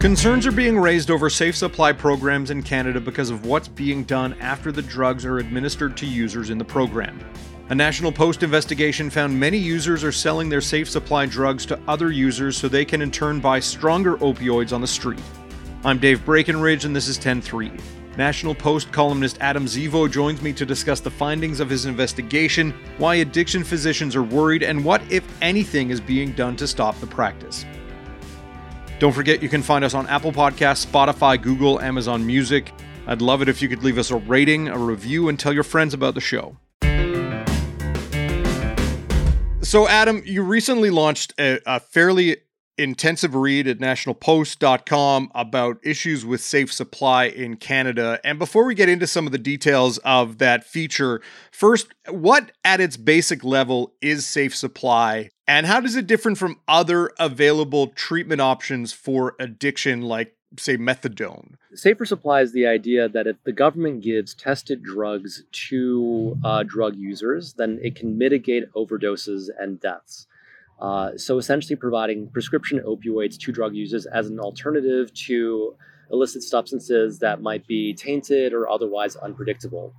Concerns are being raised over safe supply programs in Canada because of what's being done after the drugs are administered to users in the program. A National Post investigation found many users are selling their safe supply drugs to other users so they can in turn buy stronger opioids on the street. I'm Dave Breakenridge, and this is 10-3. National Post columnist Adam Zivo joins me to discuss the findings of his investigation, why addiction physicians are worried, and what, if anything, is being done to stop the practice. Don't forget you can find us on Apple Podcasts, Spotify, Google, Amazon Music. I'd love it if you could leave us a rating, a review, and tell your friends about the show. So, Adam, you recently launched a, a fairly intensive read at nationalpost.com about issues with safe supply in Canada. And before we get into some of the details of that feature, first, what at its basic level is safe supply and how does it differ from other available treatment options for addiction like say methadone? Safer supply is the idea that if the government gives tested drugs to uh, drug users, then it can mitigate overdoses and deaths. Uh, so essentially providing prescription opioids to drug users as an alternative to illicit substances that might be tainted or otherwise unpredictable.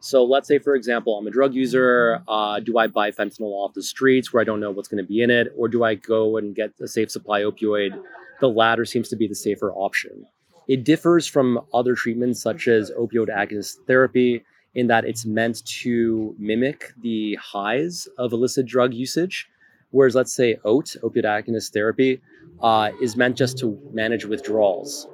So let's say, for example, I'm a drug user. Uh, do I buy fentanyl off the streets where I don't know what's going to be in it? Or do I go and get a safe supply opioid? The latter seems to be the safer option. It differs from other treatments such as opioid agonist therapy in that it's meant to mimic the highs of illicit drug usage Whereas, let's say OAT, opioid agonist therapy, uh, is meant just to manage withdrawals.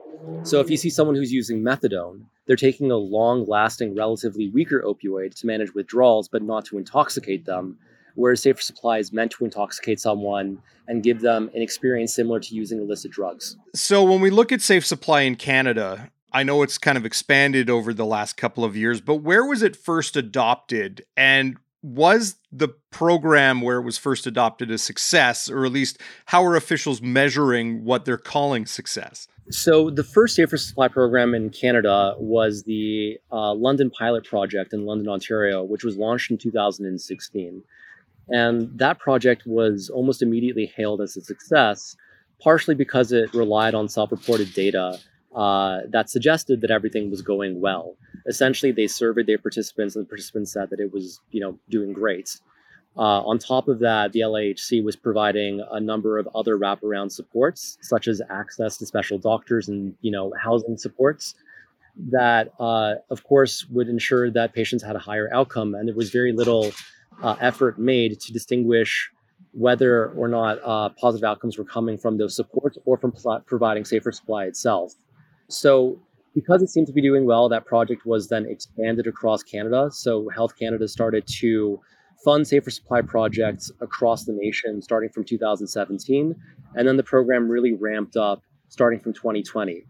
So if you see someone who's using methadone, they're taking a long lasting, relatively weaker opioid to manage withdrawals, but not to intoxicate them. Whereas safer supply is meant to intoxicate someone and give them an experience similar to using illicit drugs. So when we look at safe supply in Canada, I know it's kind of expanded over the last couple of years, but where was it first adopted and was the program where it was first adopted a success, or at least how are officials measuring what they're calling success? So, the first Safer Supply program in Canada was the uh, London Pilot Project in London, Ontario, which was launched in 2016. And that project was almost immediately hailed as a success, partially because it relied on self reported data uh, that suggested that everything was going well. Essentially, they surveyed their participants, and the participants said that it was, you know, doing great. Uh, on top of that, the LIHC was providing a number of other wraparound supports, such as access to special doctors and, you know, housing supports that, uh, of course, would ensure that patients had a higher outcome. And there was very little uh, effort made to distinguish whether or not uh, positive outcomes were coming from those supports or from pl- providing safer supply itself. So because it seemed to be doing well, that project was then expanded across Canada. So Health Canada started to fund safer supply projects across the nation starting from 2017. And then the program really ramped up starting from 2020.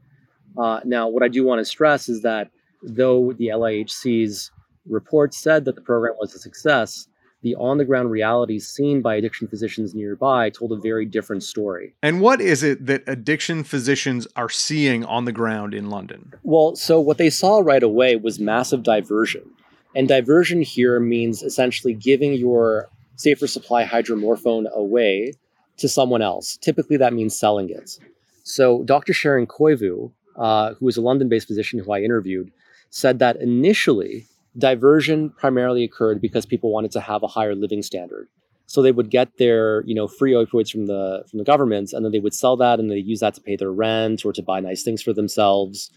Uh, now, what I do want to stress is that though the LIHC's report said that the program was a success, the on the ground realities seen by addiction physicians nearby told a very different story. And what is it that addiction physicians are seeing on the ground in London? Well, so what they saw right away was massive diversion. And diversion here means essentially giving your safer supply hydromorphone away to someone else. Typically, that means selling it. So, Dr. Sharon Koivu, uh, who is a London based physician who I interviewed, said that initially diversion primarily occurred because people wanted to have a higher living standard. So they would get their, you know, free opioids from the from the government, and then they would sell that, and they use that to pay their rent or to buy nice things for themselves,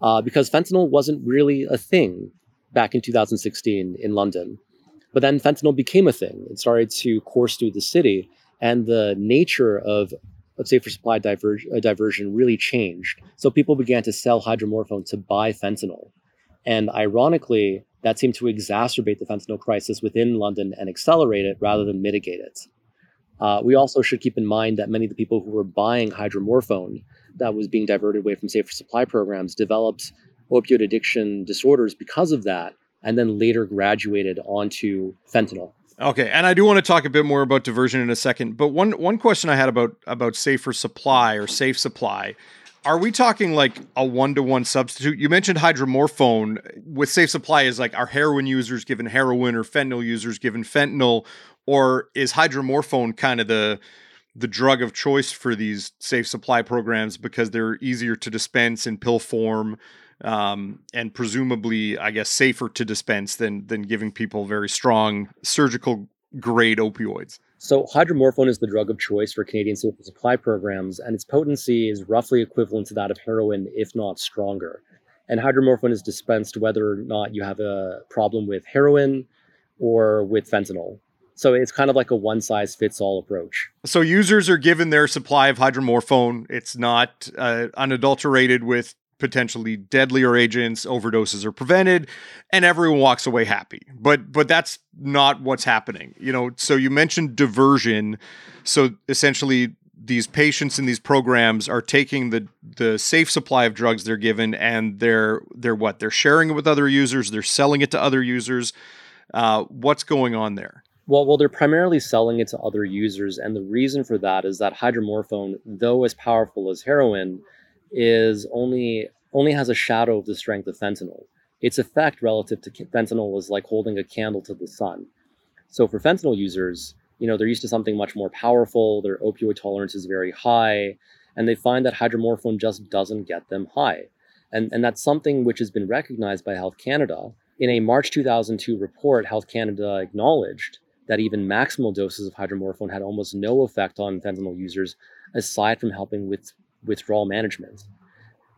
uh, because fentanyl wasn't really a thing back in 2016 in London. But then fentanyl became a thing. It started to course through the city, and the nature of of safer supply diver- uh, diversion really changed. So people began to sell hydromorphone to buy fentanyl. And ironically, that seemed to exacerbate the fentanyl crisis within London and accelerate it rather than mitigate it. Uh, we also should keep in mind that many of the people who were buying hydromorphone that was being diverted away from safer supply programs developed opioid addiction disorders because of that, and then later graduated onto fentanyl. Okay, and I do want to talk a bit more about diversion in a second, but one one question I had about about safer supply or safe supply are we talking like a one to one substitute? You mentioned hydromorphone with safe supply is like are heroin users given heroin or fentanyl users given fentanyl, or is hydromorphone kind of the the drug of choice for these safe supply programs because they're easier to dispense in pill form um, and presumably, I guess, safer to dispense than than giving people very strong surgical grade opioids. So, hydromorphone is the drug of choice for Canadian supply programs, and its potency is roughly equivalent to that of heroin, if not stronger. And hydromorphone is dispensed whether or not you have a problem with heroin or with fentanyl. So it's kind of like a one size fits all approach. So users are given their supply of hydromorphone. It's not uh, unadulterated with potentially deadlier agents overdoses are prevented and everyone walks away happy. But but that's not what's happening you know? So you mentioned diversion. So essentially these patients in these programs are taking the the safe supply of drugs they're given and they're they're what? They're sharing it with other users they're selling it to other users. Uh, what's going on there? Well, well, they're primarily selling it to other users, and the reason for that is that hydromorphone, though as powerful as heroin, is only only has a shadow of the strength of fentanyl. Its effect relative to fentanyl is like holding a candle to the sun. So for fentanyl users, you know, they're used to something much more powerful, their opioid tolerance is very high, and they find that hydromorphone just doesn't get them high. And, and that's something which has been recognized by Health Canada. In a March 2002 report, Health Canada acknowledged that even maximal doses of hydromorphone had almost no effect on fentanyl users aside from helping with withdrawal management.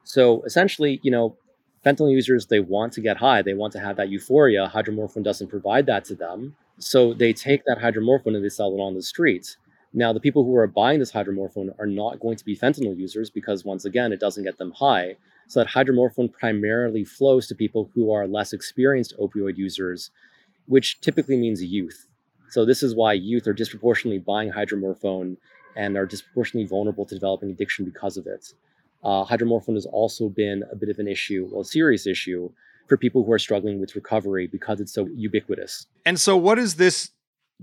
So essentially, you know, fentanyl users, they want to get high. They want to have that euphoria. Hydromorphone doesn't provide that to them. So they take that hydromorphone and they sell it on the streets. Now, the people who are buying this hydromorphone are not going to be fentanyl users because, once again, it doesn't get them high. So that hydromorphone primarily flows to people who are less experienced opioid users, which typically means youth. So this is why youth are disproportionately buying hydromorphone and are disproportionately vulnerable to developing addiction because of it. Uh, hydromorphone has also been a bit of an issue, well, a serious issue for people who are struggling with recovery because it's so ubiquitous. And so, what is this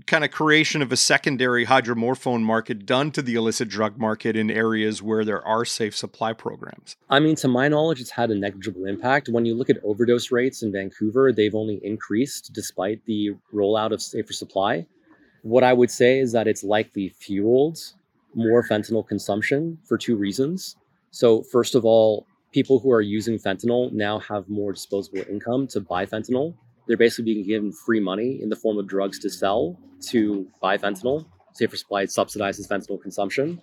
kind of creation of a secondary hydromorphone market done to the illicit drug market in areas where there are safe supply programs? I mean, to my knowledge, it's had a negligible impact. When you look at overdose rates in Vancouver, they've only increased despite the rollout of safer supply. What I would say is that it's likely fueled more fentanyl consumption for two reasons. So, first of all, people who are using fentanyl now have more disposable income to buy fentanyl. They're basically being given free money in the form of drugs to sell to buy fentanyl. Safer Supply subsidizes fentanyl consumption.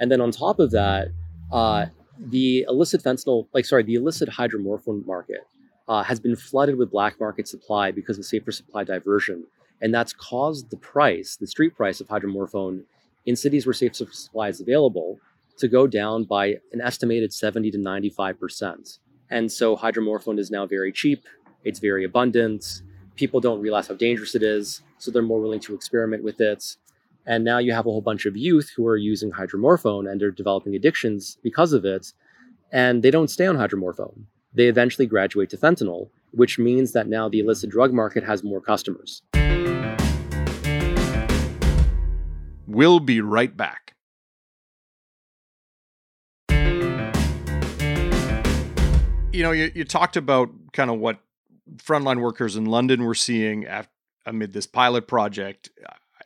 And then on top of that, uh, the illicit fentanyl, like, sorry, the illicit hydromorphone market uh, has been flooded with black market supply because of safer supply diversion. And that's caused the price, the street price of hydromorphone in cities where safe supply is available to go down by an estimated 70 to 95%. And so hydromorphone is now very cheap, it's very abundant. People don't realize how dangerous it is, so they're more willing to experiment with it. And now you have a whole bunch of youth who are using hydromorphone and they're developing addictions because of it, and they don't stay on hydromorphone. They eventually graduate to fentanyl, which means that now the illicit drug market has more customers. We'll be right back. you know, you, you talked about kind of what frontline workers in London were seeing amid this pilot project.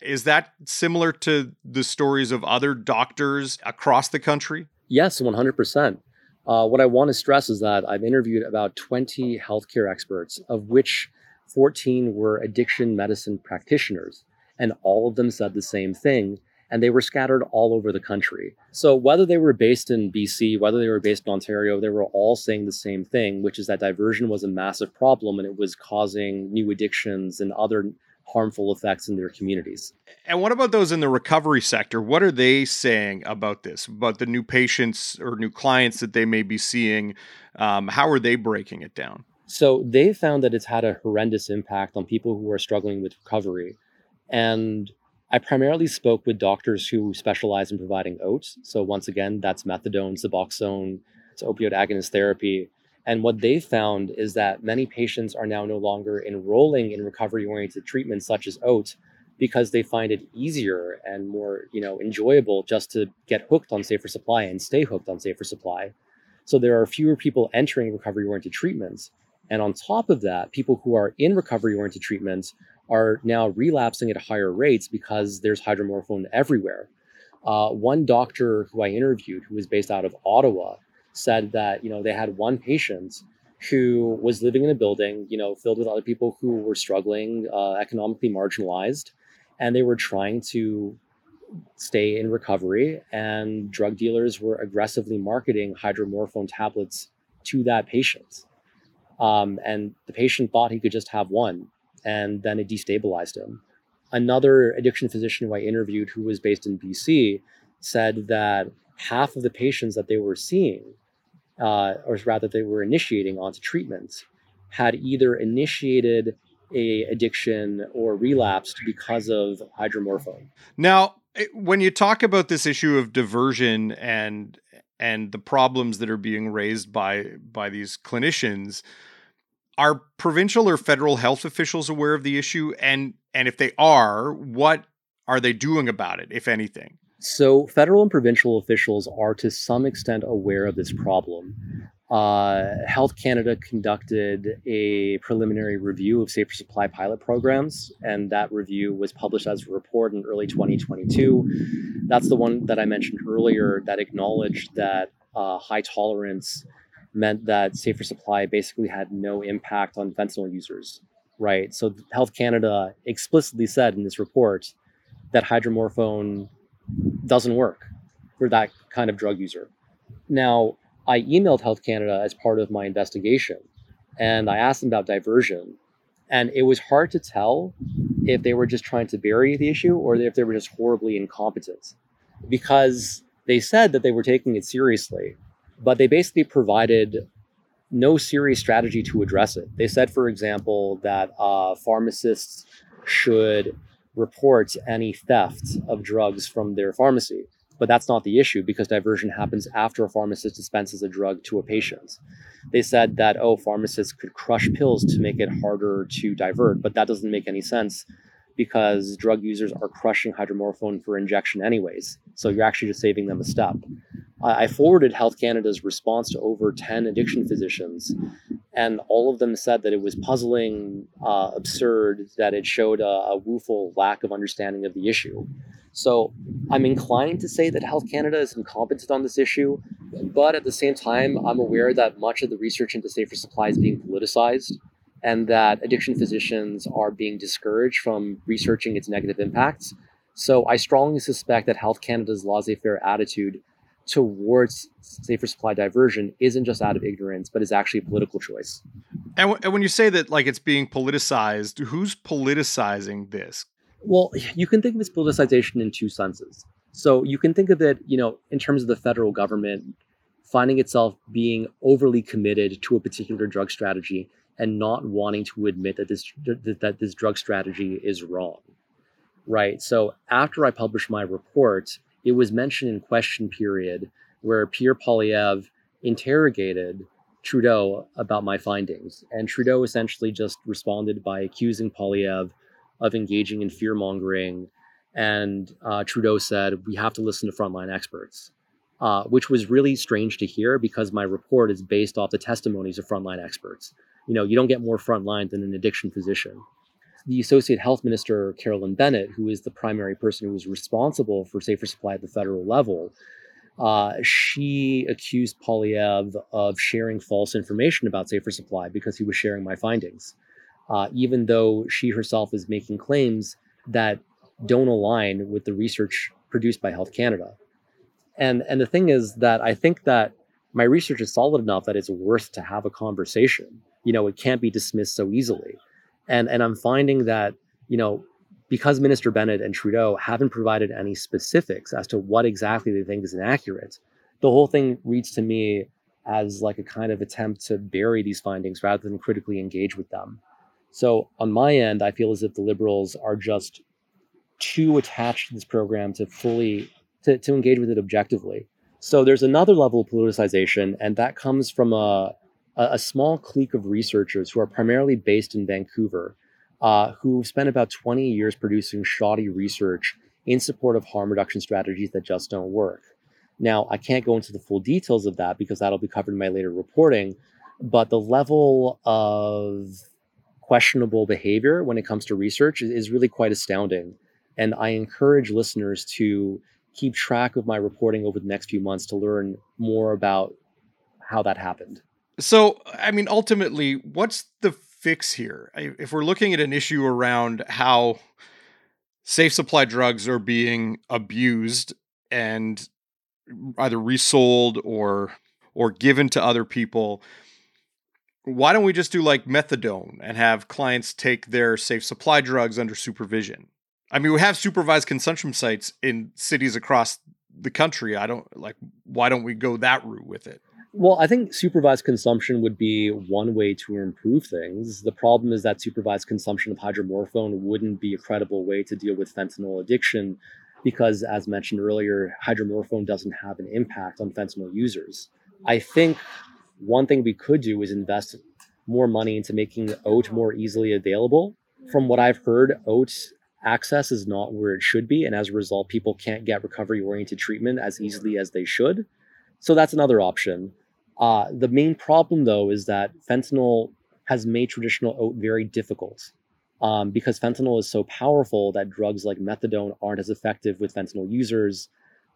Is that similar to the stories of other doctors across the country? Yes, 100%. Uh, what I want to stress is that I've interviewed about 20 healthcare experts, of which 14 were addiction medicine practitioners, and all of them said the same thing and they were scattered all over the country. So whether they were based in BC, whether they were based in Ontario, they were all saying the same thing, which is that diversion was a massive problem and it was causing new addictions and other harmful effects in their communities. And what about those in the recovery sector? What are they saying about this, about the new patients or new clients that they may be seeing? Um, how are they breaking it down? So they found that it's had a horrendous impact on people who are struggling with recovery. And I primarily spoke with doctors who specialize in providing oats. So once again, that's methadone, Suboxone, it's opioid agonist therapy. And what they found is that many patients are now no longer enrolling in recovery-oriented treatments such as oats because they find it easier and more, you know, enjoyable just to get hooked on safer supply and stay hooked on safer supply. So there are fewer people entering recovery-oriented treatments. And on top of that, people who are in recovery-oriented treatments are now relapsing at higher rates because there's hydromorphone everywhere. Uh, one doctor who I interviewed, who was based out of Ottawa, said that you know they had one patient who was living in a building, you know, filled with other people who were struggling, uh, economically marginalized, and they were trying to stay in recovery. And drug dealers were aggressively marketing hydromorphone tablets to that patient. Um, and the patient thought he could just have one, and then it destabilized him. Another addiction physician who I interviewed, who was based in BC, said that half of the patients that they were seeing, uh, or rather they were initiating onto treatment, had either initiated a addiction or relapsed because of hydromorphone. Now, when you talk about this issue of diversion and and the problems that are being raised by by these clinicians, are provincial or federal health officials aware of the issue? And and if they are what are they doing about it if anything? So federal and provincial officials are to some extent aware of this problem. Uh, health canada conducted a preliminary review of safer supply pilot programs and that review was published as a report in early 2022 that's the one that i mentioned earlier that acknowledged that uh, high tolerance meant that safer supply basically had no impact on fentanyl users, right? So Health Canada explicitly said in this report that hydromorphone doesn't work for that kind of drug user. Now, I emailed Health Canada as part of my investigation and I asked them about diversion. And it was hard to tell if they were just trying to bury the issue or if they were just horribly incompetent because they said that they were taking it seriously but they basically provided no serious strategy to address it. They said, for example, that uh, pharmacists should report any theft of drugs from their pharmacy. But that's not the issue because diversion happens after a pharmacist dispenses a drug to a patient. They said that, oh, pharmacists could crush pills to make it harder to divert, but that doesn't make any sense because drug users are crushing hydromorphone for injection anyways. So you're actually just saving them a step. I forwarded Health Canada's response to over 10 addiction physicians, and all of them said that it was puzzling, uh, absurd, that it showed a, a woeful lack of understanding of the issue. So I'm inclined to say that Health Canada is incompetent on this issue, but at the same time, I'm aware that much of the research into safer supply is being politicized and that addiction physicians are being discouraged from researching its negative impacts. So I strongly suspect that Health Canada's laissez faire attitude towards safer supply diversion isn't just out of ignorance, but is actually a political choice. And, w- and when you say that, like it's being politicized, who's politicizing this? Well, you can think of this politicization in two senses. So you can think of it, you know, in terms of the federal government finding itself being overly committed to a particular drug strategy and not wanting to admit that this that this drug strategy is wrong right so after i published my report it was mentioned in question period where pierre poilievre interrogated trudeau about my findings. And trudeau essentially just responded by accusing poilievre of engaging in fear mongering and uh, trudeau said we have to listen to frontline experts uh, which was really strange to hear because my report is based off the testimonies of frontline experts. You know, you don't get more frontline than an addiction physician. The Associate Health Minister, Carolyn Bennett, who is the primary person who is responsible for safer supply at the federal level, uh, she accused Poilievre of sharing false information about safer supply because he was sharing my findings, uh, even though she herself is making claims that don't align with the research produced by Health Canada. And and the thing is that I think that my research is solid enough that it's worth to have a conversation. You know it can't be dismissed so easily and and i'm finding that you know because minister bennett and trudeau haven't provided any specifics as to what exactly they think is inaccurate the whole thing reads to me as like a kind of attempt to bury these findings rather than critically engage with them so on my end i feel as if the liberals are just too attached to this program to fully to, to engage with it objectively. So there's another level of politicization, and that comes from a, a small clique of researchers who are primarily based in Vancouver, uh, who spent about 20 years producing shoddy research in support of harm reduction strategies that just don't work. Now, I can't go into the full details of that because that'll be covered in my later reporting, but the level of questionable behavior when it comes to research is really quite astounding. And I encourage listeners to keep track of my reporting over the next few months to learn more about how that happened. So, I mean, ultimately, what's the fix here? If we're looking at an issue around how safe supply drugs are being abused and either resold or or given to other people why don't we just do like methadone and have clients take their safe supply drugs under supervision? I mean we have supervised consumption sites in cities across the country. I don't like why don't we go that route with it well, I think supervised consumption would be one way to improve things. The problem is that supervised consumption of hydromorphone wouldn't be a credible way to deal with fentanyl addiction because, as mentioned earlier, hydromorphone doesn't have an impact on fentanyl users. I think one thing we could do is invest more money into making OAT more easily available. From what I've heard, OAT access is not where it should be, and as a result, people can't get recovery oriented treatment as easily as they should. So that's another option. Uh, the main problem, though, is that fentanyl has made traditional OAT very difficult um, because fentanyl is so powerful that drugs like methadone aren't as effective with fentanyl users,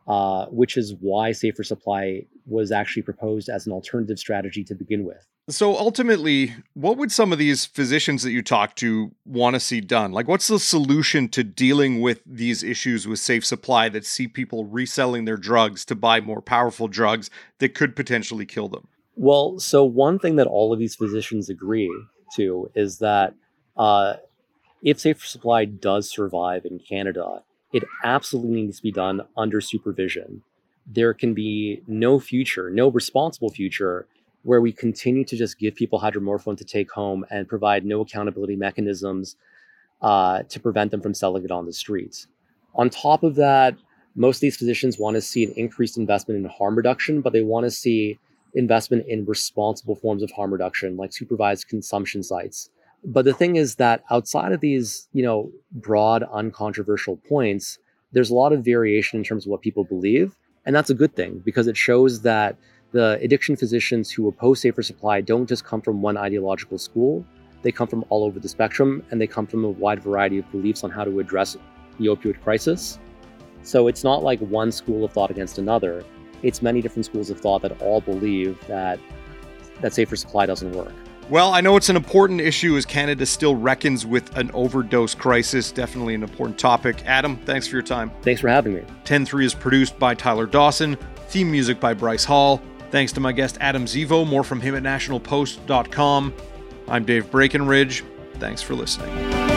uh, which is why safer supply was actually proposed as an alternative strategy to begin with. So ultimately, what would some of these physicians that you talk to want to see done? Like, what's the solution to dealing with these issues with safe supply that see people reselling their drugs to buy more powerful drugs that could potentially kill them? Well, so one thing that all of these physicians agree to is that uh, if safer supply does survive in Canada, it absolutely needs to be done under supervision. There can be no future, no responsible future where we continue to just give people hydromorphone to take home and provide no accountability mechanisms uh, to prevent them from selling it on the streets. On top of that, most of these physicians want to see an increased investment in harm reduction, but they want to see investment in responsible forms of harm reduction, like supervised consumption sites. But the thing is that outside of these, you know, broad, uncontroversial points, there's a lot of variation in terms of what people believe. And that's a good thing because it shows that the addiction physicians who oppose safer supply don't just come from one ideological school. They come from all over the spectrum and they come from a wide variety of beliefs on how to address the opioid crisis. So it's not like one school of thought against another. It's many different schools of thought that all believe that that safer supply doesn't work. Well, I know it's an important issue as Canada still reckons with an overdose crisis. Definitely an important topic. Adam, thanks for your time. Thanks for having me. 10 3 is produced by Tyler Dawson, theme music by Bryce Hall. Thanks to my guest Adam Zivo. More from him at nationalpost.com. I'm Dave Breakenridge. Thanks for listening.